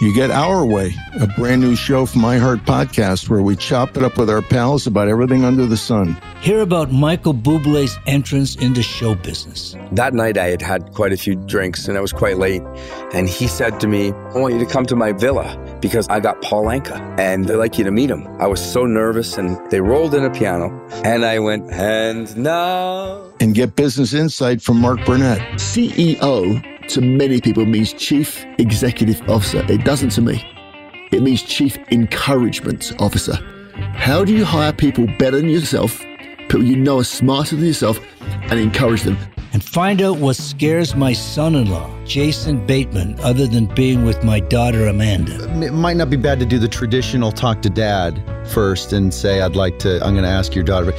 You get Our Way, a brand new show from iHeart Podcast where we chop it up with our pals about everything under the sun. Hear about Michael Bublé's entrance into show business. That night I had had quite a few drinks and I was quite late. And he said to me, I want you to come to my villa because I got Paul Anka and they'd like you to meet him. I was so nervous and they rolled in a piano and I went, and now. And get business insight from Mark Burnett. CEO to many people means Chief Executive Officer. It doesn't to me. It means Chief Encouragement Officer. How do you hire people better than yourself, people you know are smarter than yourself, and encourage them? And find out what scares my son in law, Jason Bateman, other than being with my daughter Amanda. It might not be bad to do the traditional talk to dad first and say, I'd like to, I'm going to ask your daughter.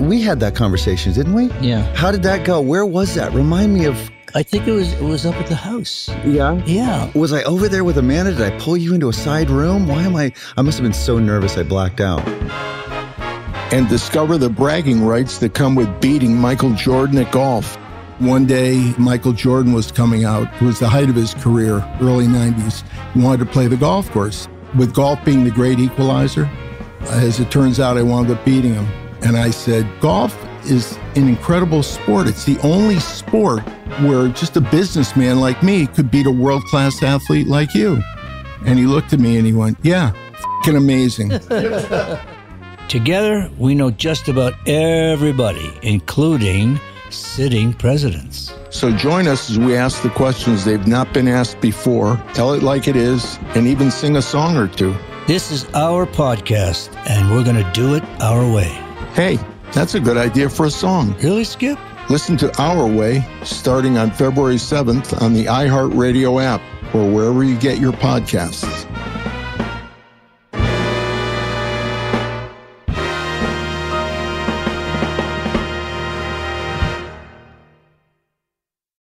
We had that conversation, didn't we? Yeah. How did that go? Where was that? Remind me of I think it was it was up at the house. Yeah. Yeah. Was I over there with Amanda? Did I pull you into a side room? Why am I? I must have been so nervous I blacked out. And discover the bragging rights that come with beating Michael Jordan at golf. One day, Michael Jordan was coming out. It was the height of his career, early 90s. He wanted to play the golf course. With golf being the great equalizer, as it turns out, I wound up beating him. And I said, Golf is an incredible sport. It's the only sport where just a businessman like me could beat a world class athlete like you. And he looked at me and he went, Yeah, fucking amazing. Together, we know just about everybody, including sitting presidents. So join us as we ask the questions they've not been asked before, tell it like it is, and even sing a song or two. This is our podcast, and we're going to do it our way. Hey, that's a good idea for a song. Really, Skip? Listen to Our Way starting on February 7th on the iHeartRadio app or wherever you get your podcasts.